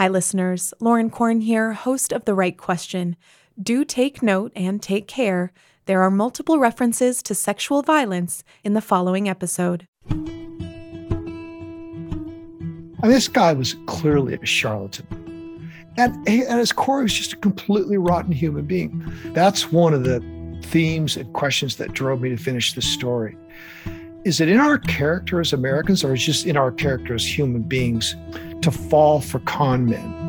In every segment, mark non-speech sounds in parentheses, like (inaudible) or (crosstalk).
Hi, listeners. Lauren Korn here, host of The Write Question. Do take note and take care. There are multiple references to sexual violence in the following episode. And this guy was clearly a charlatan. And at his core, he was just a completely rotten human being. That's one of the themes and questions that drove me to finish this story. Is it in our character as Americans, or is it just in our character as human beings to fall for con men?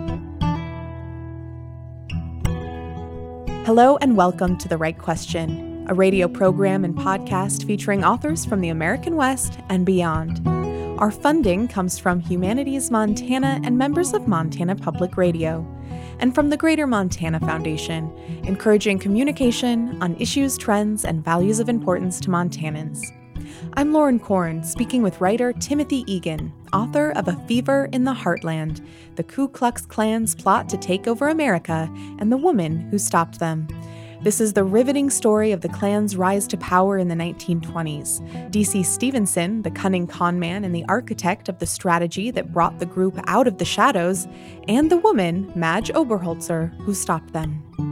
Hello, and welcome to The Write Question, a radio program and podcast featuring authors from the American West and beyond. Our funding comes from Humanities Montana and members of Montana Public Radio, and from the Greater Montana Foundation, encouraging communication on issues, trends, and values of importance to Montanans. I'm Lauren Korn, speaking with writer Timothy Egan, author of A Fever in the Heartland The Ku Klux Klan's Plot to Take Over America and the Woman Who Stopped Them. This is the riveting story of the Klan's rise to power in the 1920s. D.C. Stephenson, the cunning conman and the architect of the strategy that brought the group out of the shadows, and the woman, Madge Oberholtzer, who stopped them.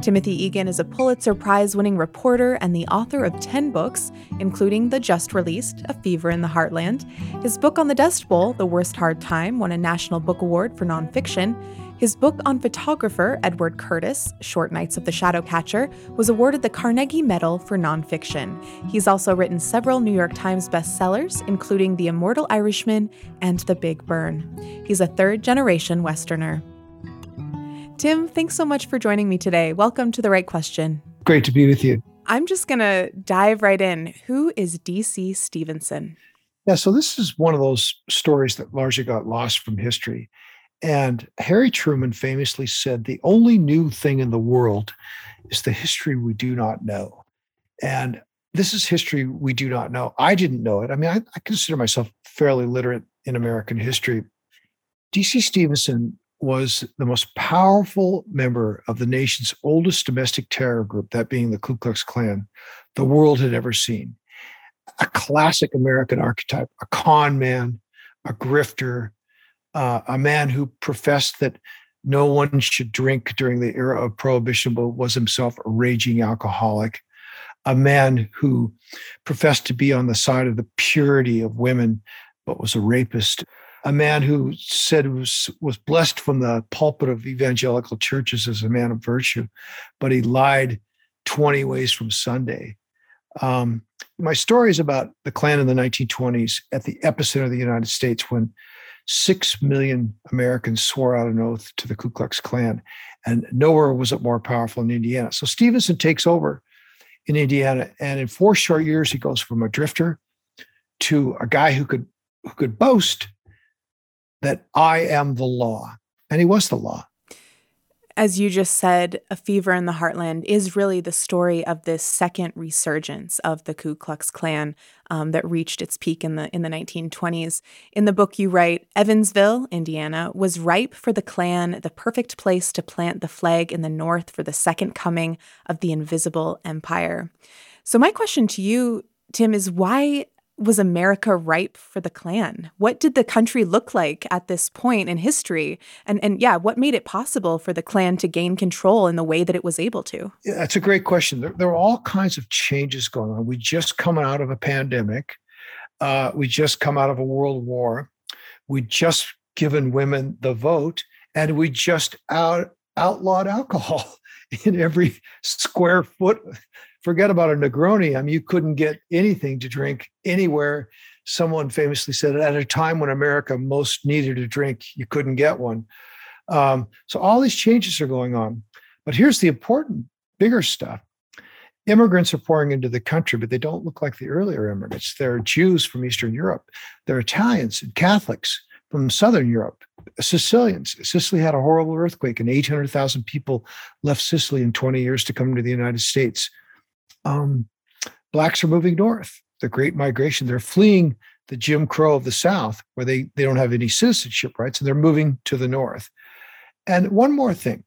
Timothy Egan is a Pulitzer Prize winning reporter and the author of 10 books, including the just released A Fever in the Heartland. His book on the Dust Bowl, The Worst Hard Time, won a National Book Award for nonfiction. His book on photographer Edward Curtis, Short Nights of the Shadowcatcher, was awarded the Carnegie Medal for nonfiction. He's also written several New York Times bestsellers, including The Immortal Irishman and The Big Burn. He's a third generation Westerner. Tim, thanks so much for joining me today. Welcome to The Write Question. Great to be with you. I'm just going to dive right in. Who is DC Stephenson? Yeah, so this is one of those stories that largely got lost from history. And Harry Truman famously said, The only new thing in the world is the history we do not know. And this is history we do not know. I didn't know it. I mean, I, I consider myself fairly literate in American history. D.C. Stephenson was the most powerful member of the nation's oldest domestic terror group, that being the Ku Klux Klan, the world had ever seen. A classic American archetype, a con man, a grifter, uh, a man who professed that no one should drink during the era of prohibition, but was himself a raging alcoholic, a man who professed to be on the side of the purity of women, but was a rapist, a man who said was was blessed from the pulpit of evangelical churches as a man of virtue, but he lied 20 ways from Sunday. Um, my story is about the Klan in the 1920s at the epicenter of the United States when six million Americans swore out an oath to the Ku Klux Klan, and nowhere was it more powerful in Indiana. So Stephenson takes over in Indiana, and in four short years, he goes from a drifter to a guy who could who could boast that I am the law, and he was the law as you just said, A Fever in the Heartland is really the story of this second resurgence of the Ku Klux Klan um, that reached its peak in the in the 1920s. In the book, you write, Evansville, Indiana, was ripe for the Klan, the perfect place to plant the flag in the North for the second coming of the invisible empire. So my question to you, Tim, is why was America ripe for the Klan? What did the country look like at this point in history? And and yeah, what made it possible for the Klan to gain control in the way that it was able to? Yeah, that's a great question. There, there are all kinds of changes going on. We just come out of a pandemic. Uh, we just come out of a world war. We just given women the vote, and we just out outlawed alcohol (laughs) in every square foot forget about a Negroni. I mean, you couldn't get anything to drink anywhere. Someone famously said at a time when America most needed a drink, you couldn't get one. Um, so all these changes are going on. But here's the important, bigger stuff. Immigrants are pouring into the country, but they don't look like the earlier immigrants. They're Jews from Eastern Europe. They're Italians and Catholics from Southern Europe, Sicilians. Sicily had a horrible earthquake, and 800,000 people left Sicily in 20 years to come to the United States um, blacks are moving north. The Great Migration. They're fleeing the Jim Crow of the South, where they they don't have any citizenship rights, and they're moving to the north. And one more thing,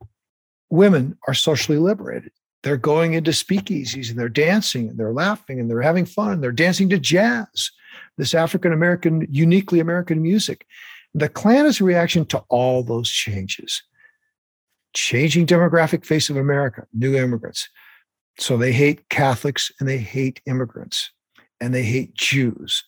women are socially liberated. They're going into speakeasies and they're dancing and they're laughing and they're having fun. And they're dancing to jazz, this African American, uniquely American music. The Klan is a reaction to all those changes. Changing demographic face of America, new immigrants. So they hate Catholics and they hate immigrants and they hate Jews.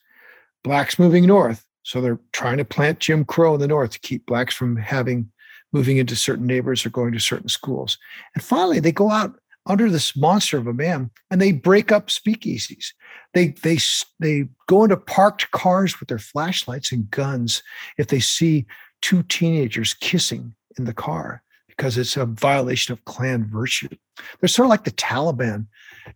Blacks moving north. So they're trying to plant Jim Crow in the north to keep blacks from having moving into certain neighborhoods or going to certain schools. And finally, they go out under this monster of a man and they break up speakeasies. They they they go into parked cars with their flashlights and guns if they see two teenagers kissing in the car because it's a violation of Klan virtue. They're sort of like the Taliban.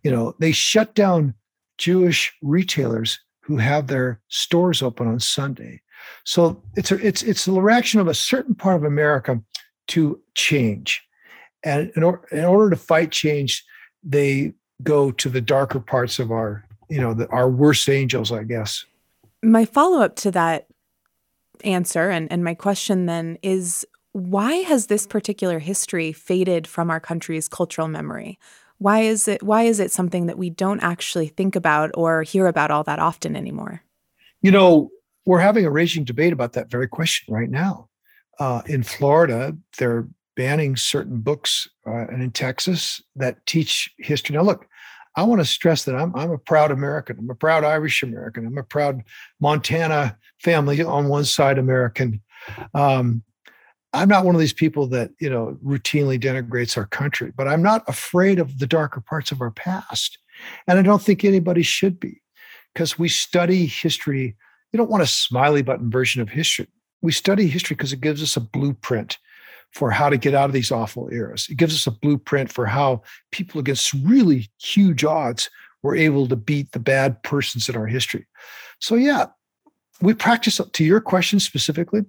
You know, they shut down Jewish retailers who have their stores open on Sunday. So it's a, it's it's the reaction of a certain part of America to change, and in, or, in order to fight change, they go to the darker parts of our you know the, our worst angels, I guess. My follow up to that answer and and my question then is why has this particular history faded from our country's cultural memory? Why is it why is it something that we don't actually think about or hear about all that often anymore? You know, we're having a raging debate about that very question right now. Uh, in Florida, they're banning certain books, uh, and in Texas that teach history. Now, look, I want to stress that I'm I'm a proud American. I'm a proud Irish American. I'm a proud Montana family on one side American. Um, I'm not one of these people that you know routinely denigrates our country, but I'm not afraid of the darker parts of our past, and I don't think anybody should be, because we study history You don't want a smiley button version of history. We study history because it gives us a blueprint for how to get out of these awful eras. It gives us a blueprint for how people against really huge odds were able to beat the bad persons in our history. So, yeah, we practice, to your question specifically,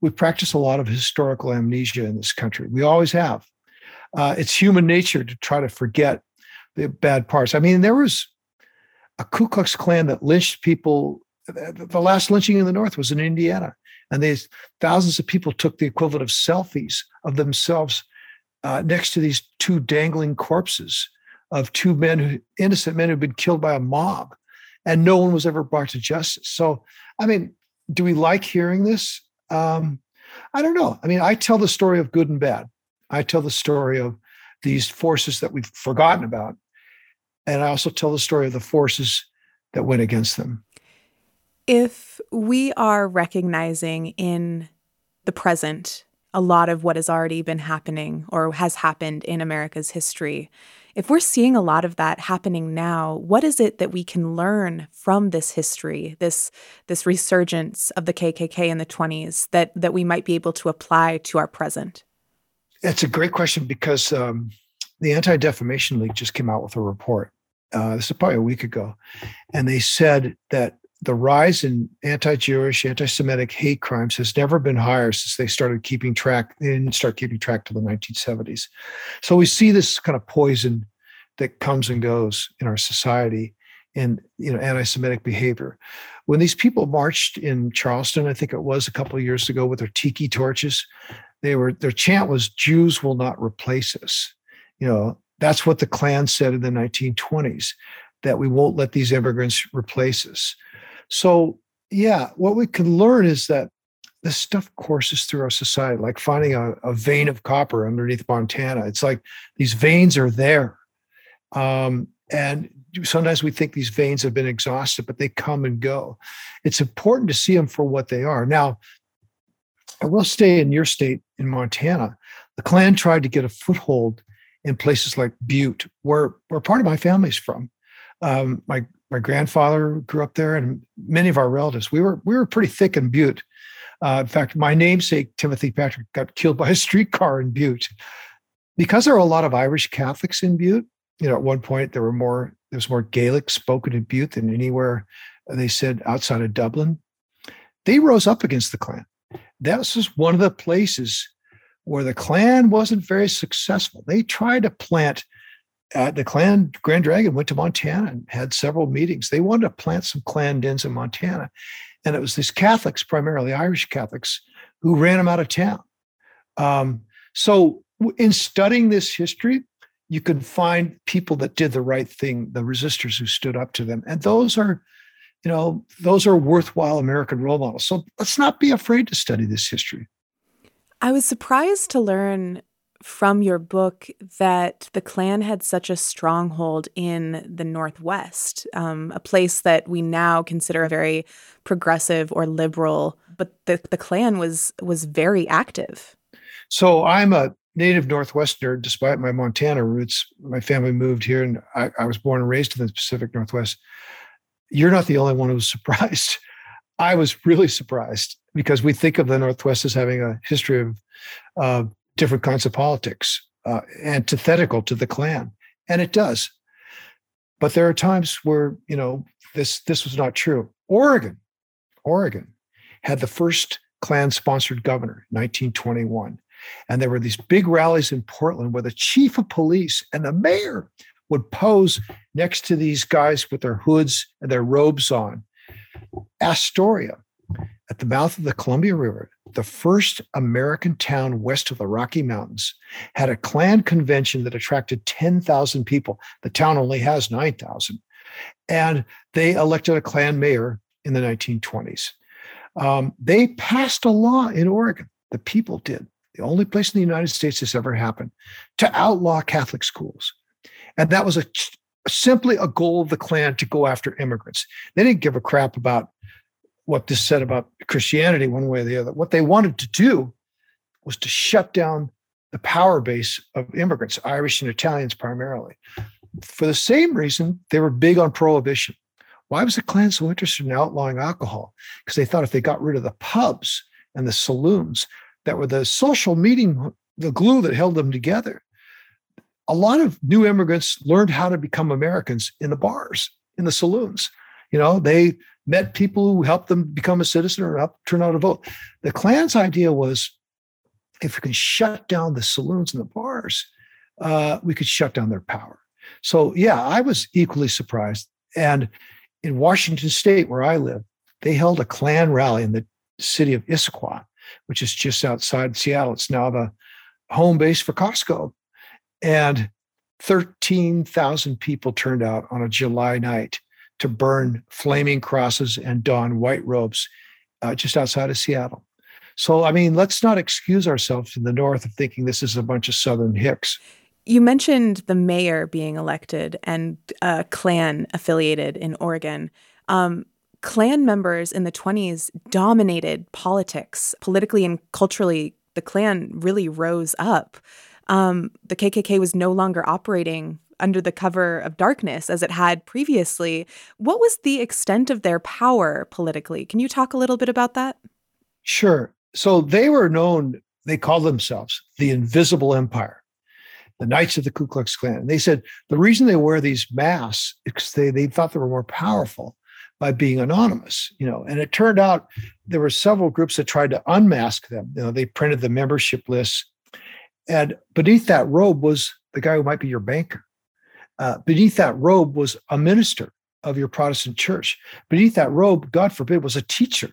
we practice a lot of historical amnesia in this country. We always have. Uh, it's human nature to try to forget the bad parts. I mean, there was a Ku Klux Klan that lynched people the last lynching in the North was in Indiana, and these thousands of people took the equivalent of selfies of themselves uh, next to these two dangling corpses of two men, who, innocent men who'd been killed by a mob, and no one was ever brought to justice. So, I mean, do we like hearing this? Um, I don't know. I mean, I tell the story of good and bad. I tell the story of these forces that we've forgotten about, and I also tell the story of the forces that went against them. If we are recognizing in the present a lot of what has already been happening or has happened in America's history, if we're seeing a lot of that happening now, what is it that we can learn from this history, this this resurgence of the KKK in the 20s that that we might be able to apply to our present? It's a great question because um, the Anti Defamation League just came out with a report. Uh, this is probably a week ago, and they said that the rise in anti-Jewish, anti-Semitic hate crimes has never been higher since they started keeping track. They didn't start keeping track till the 1970s. So we see this kind of poison that comes and goes in our society in you know anti-Semitic behavior. When these people marched in Charleston, I think it was a couple of years ago, with their tiki torches, they were their chant was "Jews will not replace us." You know that's what the Klan said in the 1920s that we won't let these immigrants replace us. So, yeah, what we can learn is that this stuff courses through our society, like finding a, a vein of copper underneath Montana. It's like these veins are there. Um, and sometimes we think these veins have been exhausted, but they come and go. It's important to see them for what they are. Now, I will stay in your state in Montana. The Klan tried to get a foothold in places like Butte, where, where part of my family's from. Um, my my grandfather grew up there, and many of our relatives. We were we were pretty thick in Butte. Uh, in fact, my namesake Timothy Patrick got killed by a (laughs) streetcar in Butte because there are a lot of Irish Catholics in Butte. You know, at one point there were more there was more Gaelic spoken in Butte than anywhere. They said outside of Dublin. They rose up against the Klan. That was one of the places where the Klan wasn't very successful. They tried to plant uh, the Klan Grand Dragon went to Montana and had several meetings. They wanted to plant some Klan dens in Montana. And it was these Catholics, primarily Irish Catholics, who ran them out of town. Um, so, in studying this history, you can find people that did the right thing, the resistors who stood up to them. And those are, you know, those are worthwhile American role models. So let's not be afraid to study this history. I was surprised to learn from your book that the Klan had such a stronghold in the Northwest, um, a place that we now consider a very progressive or liberal, but the, the Klan was was very active. So I'm a native Northwesterner, despite my Montana roots. My family moved here, and I, I was born and raised in the Pacific Northwest. You're not the only one who was (laughs) surprised. I was really surprised because we think of the Northwest as having a history of uh, different kinds of politics, uh, antithetical to the Klan, and it does. But there are times where you know this this was not true. Oregon, Oregon, had the first Klan-sponsored governor, 1921. And there were these big rallies in Portland where the chief of police and the mayor would pose next to these guys with their hoods and their robes on. Astoria, at the mouth of the Columbia River, the first American town west of the Rocky Mountains, had a Klan convention that attracted 10,000 people. The town only has 9,000. And they elected a Klan mayor in the 1920s. Um, they passed a law in Oregon, the people did, the only place in the United States this ever happened, to outlaw Catholic schools. And that was a simply a goal of the Klan to go after immigrants. They didn't give a crap about what this said about Christianity one way or the other. What they wanted to do was to shut down the power base of immigrants, Irish and Italians primarily. For the same reason, they were big on prohibition. Why was the Klan so interested in outlawing alcohol? Because they thought if they got rid of the pubs and the saloons that were the social meeting, the glue that held them together, a lot of new immigrants learned how to become Americans in the bars, in the saloons. You know, they met people who helped them become a citizen or help turn out a vote. The Klan's idea was if we can shut down the saloons and the bars, uh, we could shut down their power. So, yeah, I was equally surprised. And in Washington State, where I live, they held a Klan rally in the city of Issaquah, which is just outside Seattle. It's now the home base for Costco. And 13,000 people turned out on a July night to burn flaming crosses and don white robes uh, just outside of Seattle. So, I mean, let's not excuse ourselves in the North of thinking this is a bunch of Southern hicks. You mentioned the mayor being elected and uh, Klan affiliated in Oregon. Um, Klan members in the 20s dominated politics. Politically and culturally, the Klan really rose up. Um, the KKK was no longer operating under the cover of darkness as it had previously. What was the extent of their power politically? Can you talk a little bit about that? Sure. So they were known, they called themselves the Invisible Empire, the Knights of the Ku Klux Klan. And they said the reason they wear these masks is because they, they thought they were more powerful by being anonymous, you know. And it turned out there were several groups that tried to unmask them. You know, they printed the membership lists. And beneath that robe was the guy who might be your banker. Uh, beneath that robe was a minister of your Protestant church. Beneath that robe, God forbid, was a teacher.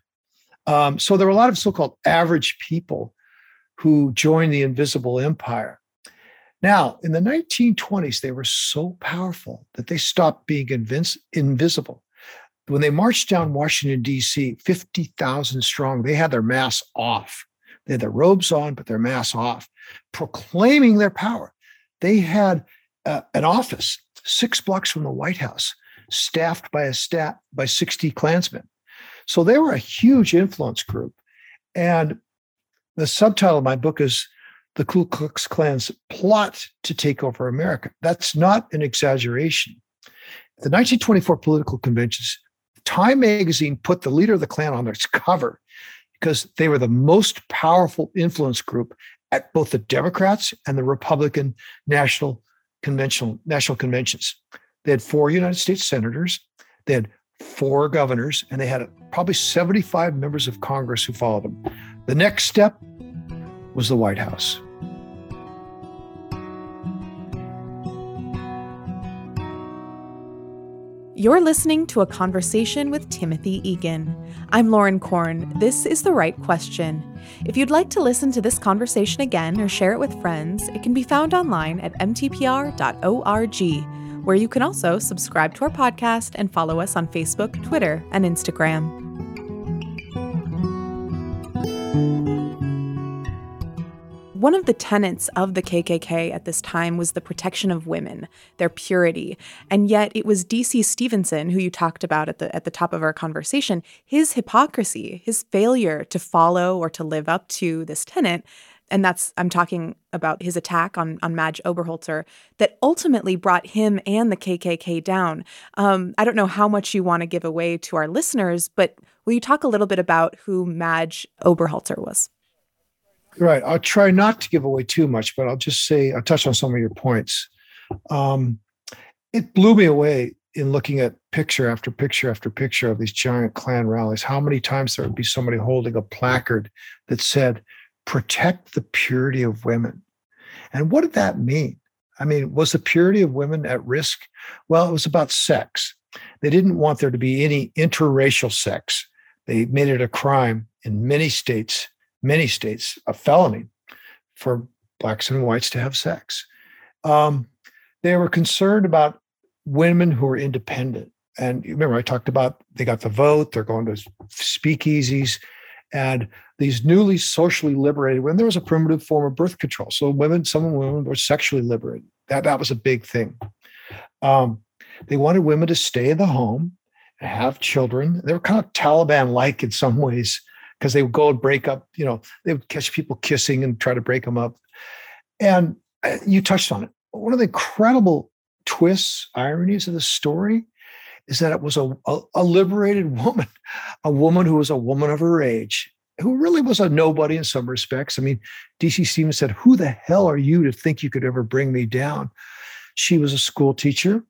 Um, so there were a lot of so called average people who joined the invisible empire. Now, in the 1920s, they were so powerful that they stopped being invis- invisible. When they marched down Washington, D.C., 50,000 strong, they had their masks off. They had their robes on, but their masks off, proclaiming their power. They had uh, an office six blocks from the White House, staffed by a staff by 60 Klansmen. So they were a huge influence group. And the subtitle of my book is The Ku Klux Klan's Plot to Take Over America. That's not an exaggeration. The 1924 political conventions, Time magazine put the leader of the Klan on its cover because they were the most powerful influence group at both the Democrats and the Republican National conventional national conventions. They had four United States senators, they had four governors, and they had probably 75 members of Congress who followed them. The next step was the White House. You're listening to a conversation with Timothy Egan. I'm Lauren Korn. This is The Write Question. If you'd like to listen to this conversation again or share it with friends, it can be found online at mtpr.org. where you can also subscribe to our podcast and follow us on Facebook, Twitter, and Instagram. One of the tenets of the KKK at this time was the protection of women, their purity. And yet it was DC Stephenson, who you talked about at the at the top of our conversation, his hypocrisy, his failure to follow or to live up to this tenet and that's I'm talking about his attack on on Madge Oberholtzer that ultimately brought him and the KKK down. Um, I don't know how much you want to give away to our listeners, but will you talk a little bit about who Madge Oberholtzer was? Right. I'll try not to give away too much, but I'll just say I'll touch on some of your points. Um, it blew me away in looking at picture after picture after picture of these giant Klan rallies. How many times there would be somebody holding a placard that said, "Protect the purity of women." And what did that mean? I mean, was the purity of women at risk? Well, it was about sex. They didn't want there to be any interracial sex. They made it a crime in many states many states a felony for blacks and whites to have sex. Um, they were concerned about women who were independent. And remember, I talked about they got the vote, they're going to speakeasies, and these newly socially liberated women, there was a primitive form of birth control. So women, some women were sexually liberated. That, that was a big thing. Um, they wanted women to stay in the home and have children. They were kind of Taliban like in some ways because they would go and break up, you know, they would catch people kissing and try to break them up. And uh, you touched on it. One of the incredible twists, ironies of the story is that it was a, a, a liberated (laughs) woman, a woman who was a woman of her age, who really was a nobody in some respects. I mean, DC Stevens said, Who the hell are you to think you could ever bring me down? She was a school teacher.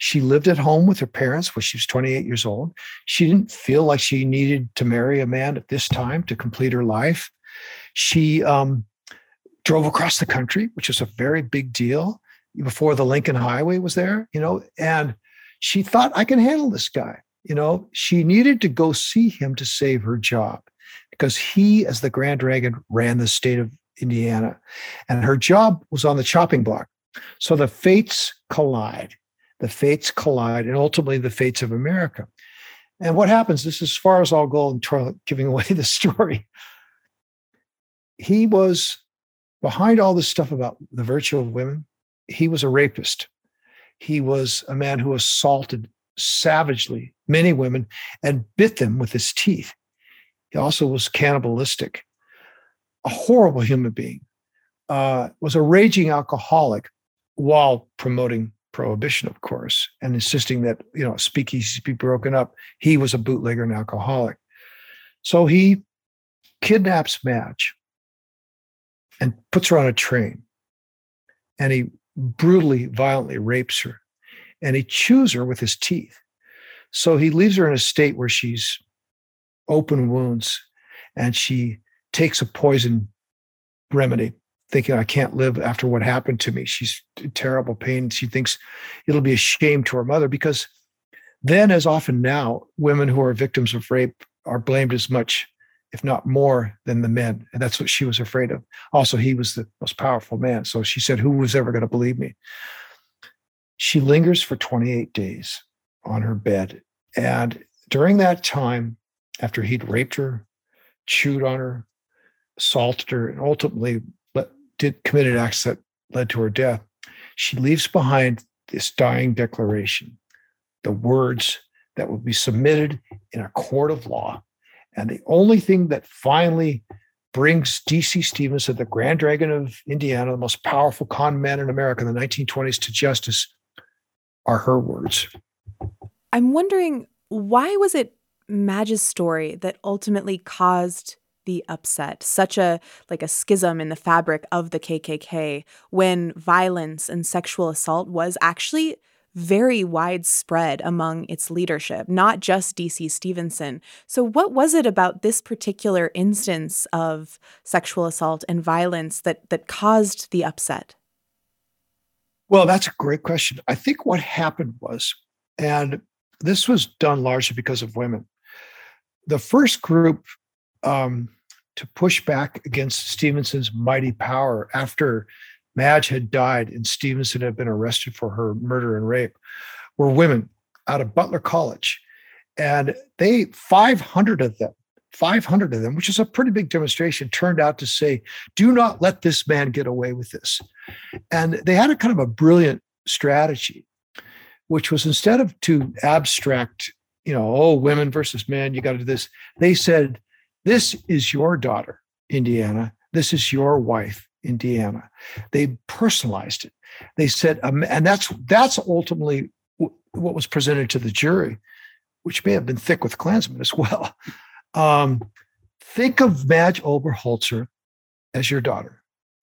She lived at home with her parents when she was 28 years old. She didn't feel like she needed to marry a man at this time to complete her life. She um, drove across the country, which was a very big deal before the Lincoln Highway was there, you know, and she thought, I can handle this guy. You know, she needed to go see him to save her job because he, as the Grand Dragon, ran the state of Indiana and her job was on the chopping block. So the fates collide the fates collide, and ultimately the fates of America. And what happens, this is as far as I'll go in giving away the story. He was behind all this stuff about the virtue of women, he was a rapist. He was a man who assaulted savagely many women and bit them with his teeth. He also was cannibalistic, a horrible human being, uh, was a raging alcoholic while promoting prohibition, of course, and insisting that you know speakeasies be broken up. He was a bootlegger and alcoholic, so he kidnaps Madge and puts her on a train, and he brutally, violently rapes her, and he chews her with his teeth. So he leaves her in a state where she's open wounds, and she takes a poison remedy thinking I can't live after what happened to me. She's in terrible pain. She thinks it'll be a shame to her mother because then, as often now, women who are victims of rape are blamed as much, if not more, than the men. And that's what she was afraid of. Also, he was the most powerful man. So she said, Who was ever going to believe me? She lingers for 28 days on her bed. And during that time, after he'd raped her, chewed on her, assaulted her, and ultimately did committed acts that led to her death, she leaves behind this dying declaration, the words that will be submitted in a court of law. And the only thing that finally brings DC Stephenson, the Grand Dragon of Indiana, the most powerful con man in America in the 1920s, to justice are her words. I'm wondering why was it Madge's story that ultimately caused the upset, such a like a schism in the fabric of the KKK when violence and sexual assault was actually very widespread among its leadership, not just DC Stephenson So, what was it about this particular instance of sexual assault and violence that, that caused the upset? Well, that's a great question. I think what happened was, and this was done largely because of women, the first group um, to push back against Stephenson's mighty power after Madge had died and Stevenson had been arrested for her murder and rape were women out of Butler College. And they, 500 of them, 500 of them, which is a pretty big demonstration, turned out to say, do not let this man get away with this. And they had a kind of a brilliant strategy, which was instead of to abstract, you know, oh, women versus men, you got to do this, they said, this is your daughter, Indiana. This is your wife, Indiana. They personalized it. They said, um, and that's that's ultimately w- what was presented to the jury, which may have been thick with Klansmen as well. Um, think of Madge Oberholtzer as your daughter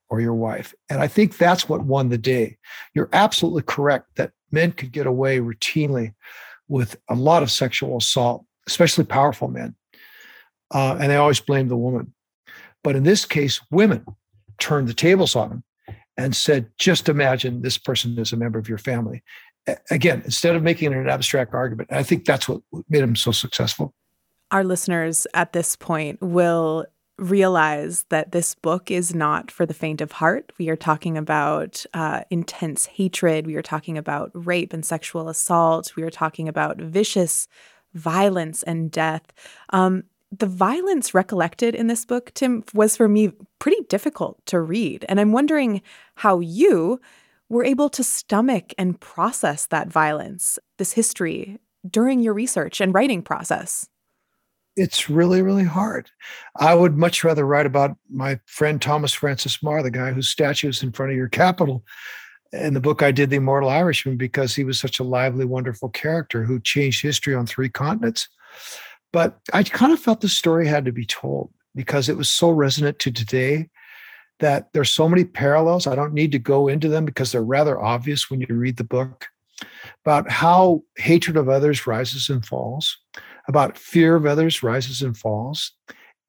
or your wife. And I think that's what won the day. You're absolutely correct that men could get away routinely with a lot of sexual assault, especially powerful men. Uh, and they always blame the woman. But in this case, women turned the tables on them and said, just imagine this person is a member of your family. Again, instead of making it an abstract argument, I think that's what made him so successful our listeners at this point will realize that this book is not for the faint of heart. We are talking about uh, intense hatred. We are talking about rape and sexual assault. We are talking about vicious violence and death. Um, the violence recollected in this book, Tim, was for me pretty difficult to read. And I'm wondering how you were able to stomach and process that violence, this history, during your research and writing process it's really, really hard. I would much rather write about my friend Thomas Francis Meagher, the guy whose statue is in front of your Capitol. In the book I did, The Immortal Irishman, because he was such a lively, wonderful character who changed history on three continents. But I kind of felt the story had to be told because it was so resonant to today that there's so many parallels. I don't need to go into them because they're rather obvious when you read the book about how hatred of others rises and falls, about fear of others rises and falls.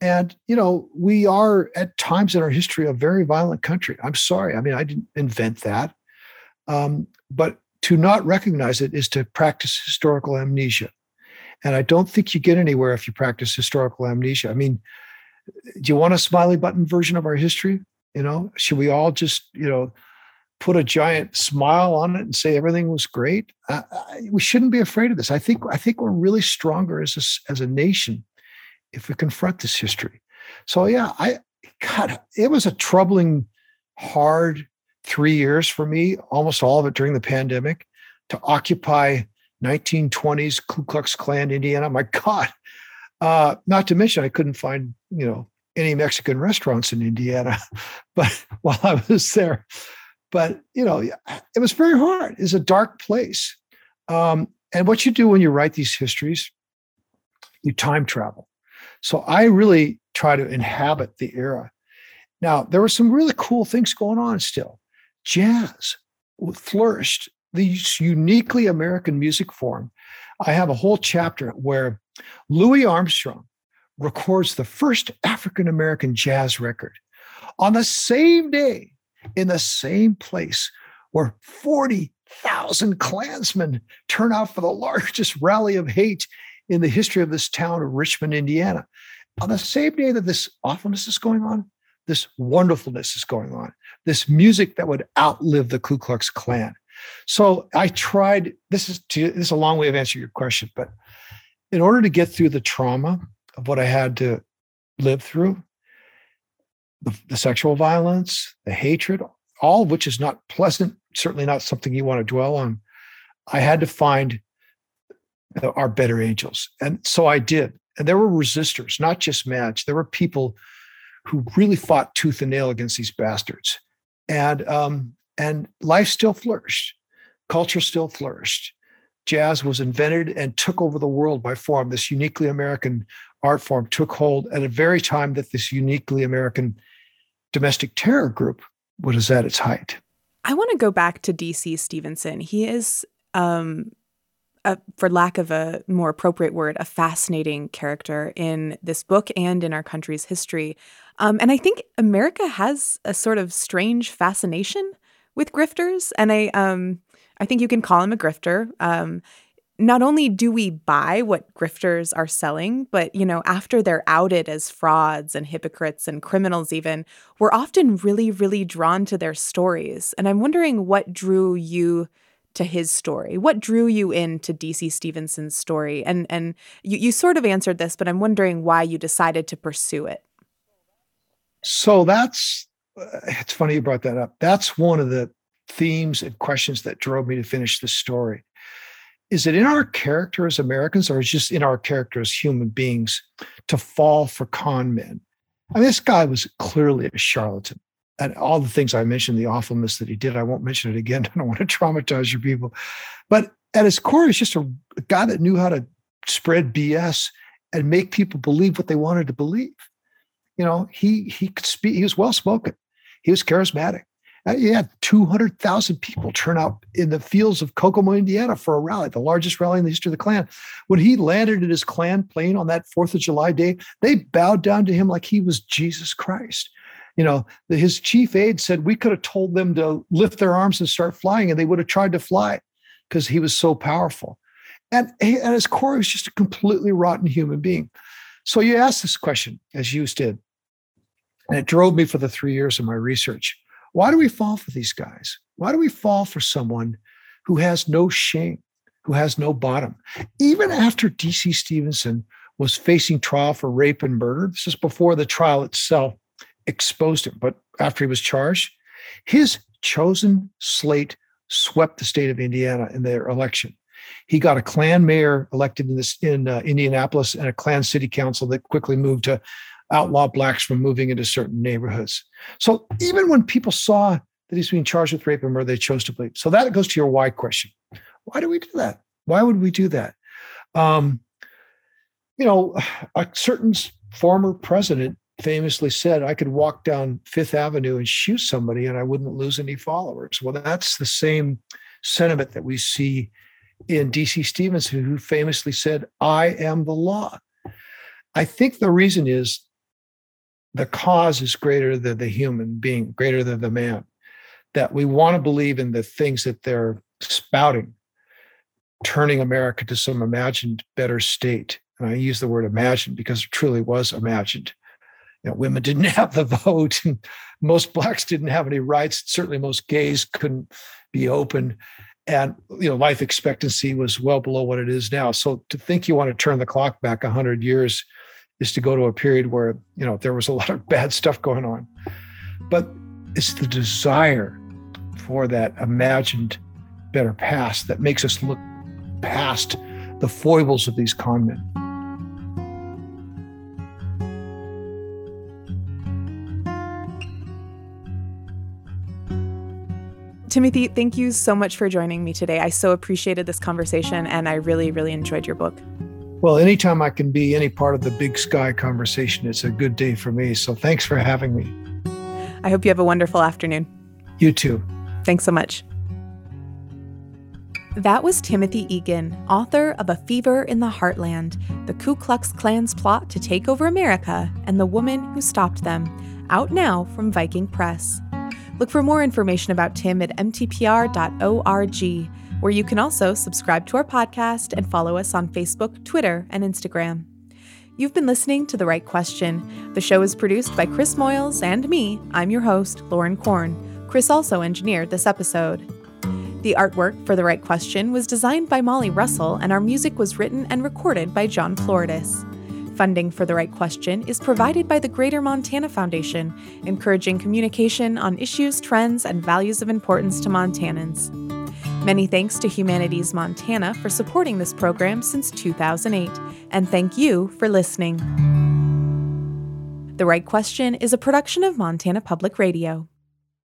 And, you know, we are at times in our history a very violent country. I'm sorry. I mean, I didn't invent that. Um, but to not recognize it is to practice historical amnesia. And I don't think you get anywhere if you practice historical amnesia. I mean, do you want a smiley button version of our history? You know, should we all just, you know, put a giant smile on it and say everything was great. Uh, we shouldn't be afraid of this. I think I think we're really stronger as a, as a nation if we confront this history. So yeah, I God, it was a troubling, hard three years for me. Almost all of it during the pandemic to occupy 1920s Ku Klux Klan Indiana. My God, uh, not to mention I couldn't find you know any Mexican restaurants in Indiana, (laughs) but (laughs) while I was there. But you know, it was very hard. It's a dark place. Um, and what you do when you write these histories, you time travel. So I really try to inhabit the era. Now, there were some really cool things going on still. Jazz flourished, this uniquely American music form. I have a whole chapter where Louis Armstrong records the first African American jazz record on the same day in the same place where 40,000 Klansmen turn out for the largest rally of hate in the history of this town of Richmond, Indiana. On the same day that this awfulness is going on, this wonderfulness is going on, this music that would outlive the Ku Klux Klan. So I tried, this is, to, this is a long way of answering your question, but in order to get through the trauma of what I had to live through, the, the sexual violence, the hatred, all of which is not pleasant, certainly not something you want to dwell on. I had to find our better angels. And so I did. And there were resistors, not just Madge. There were people who really fought tooth and nail against these bastards. And um, and life still flourished. Culture still flourished. Jazz was invented and took over the world by form. This uniquely American art form took hold at a very time that this uniquely American domestic terror group was at its height. I want to go back to DC Stephenson. He is, um, a, for lack of a more appropriate word, a fascinating character in this book and in our country's history. Um, and I think America has a sort of strange fascination with grifters. And I, um, I think you can call him a grifter. Um, not only do we buy what grifters are selling, but you know, after they're outed as frauds and hypocrites and criminals even, we're often really really drawn to their stories. And I'm wondering what drew you to his story? What drew you into DC Stephenson's story? And and you, you sort of answered this, but I'm wondering why you decided to pursue it. So that's Uh, it's funny you brought that up. That's one of the themes and questions that drove me to finish the story is it in our character as Americans or is it just in our character as human beings to fall for con men? I mean, this guy was clearly a charlatan. And all the things I mentioned, the awfulness that he did, I won't mention it again. (laughs) I don't want to traumatize your people. But at his core, he's just a, a guy that knew how to spread BS and make people believe what they wanted to believe. You know, he he could speak, he was well spoken, he was charismatic. Uh, he had 200,000 people turn out in the fields of Kokomo, Indiana for a rally, the largest rally in the history of the Klan. When he landed in his Klan plane on that 4th of July day, they bowed down to him like he was Jesus Christ. You know, his chief aide said we could have told them to lift their arms and start flying, and they would have tried to fly because he was so powerful. And at his core, he was just a completely rotten human being. So you ask this question, as you did, and it drove me for the three years of my research why do we fall for these guys? Why do we fall for someone who has no shame, who has no bottom? Even after DC Stephenson was facing trial for rape and murder, this is before the trial itself exposed him, but after he was charged, his chosen slate swept the state of Indiana in their election. He got a Klan mayor elected in this in uh, Indianapolis and a Klan city council that quickly moved to outlaw blacks from moving into certain neighborhoods. So even when people saw that he's being charged with rape and murder, they chose to believe. So that goes to your why question. Why do we do that? Why would we do that? Um, you know, a certain former president famously said, I could walk down Fifth Avenue and shoot somebody and I wouldn't lose any followers. Well, that's the same sentiment that we see in DC Stephenson, who famously said, I am the law. I think the reason is the cause is greater than the human being, greater than the man. That we want to believe in the things that they're spouting, turning America to some imagined better state. And I use the word imagined because it truly was imagined. You know, women didn't (laughs) have the vote, and most blacks didn't have any rights. Certainly, most gays couldn't be open, and you know, life expectancy was well below what it is now. So to think you want to turn the clock back hundred years is to go to a period where you know there was a (laughs) lot of bad stuff going on but it's the desire for that imagined better past that makes us look past the foibles of these con men Timothy, thank you so much for joining me today. I so appreciated this conversation and I really, really enjoyed your book. Well, anytime I can be any part of the big sky conversation, it's a good day for me. So thanks for having me. I hope you have a wonderful afternoon. You too. Thanks so much. That was Timothy Egan, author of A Fever in the Heartland The Ku Klux Klan's Plot to Take Over America and the Woman Who Stopped Them, out now from Viking Press. Look for more information about Tim at mtpr.org where you can also subscribe to our podcast and follow us on Facebook, Twitter, and Instagram. You've been listening to The Write Question. The show is produced by Chris Moyles and me. I'm your host, Lauren Korn. Chris also engineered this episode. The artwork for The Write Question was designed by Molly Russell, and our music was written and recorded by John Floridis. Funding for The Write Question is provided by the Greater Montana Foundation, encouraging communication on issues, trends, and values of importance to Montanans. Many thanks to Humanities Montana for supporting this program since 2008, and thank you for listening. The Write Question is a production of Montana Public Radio.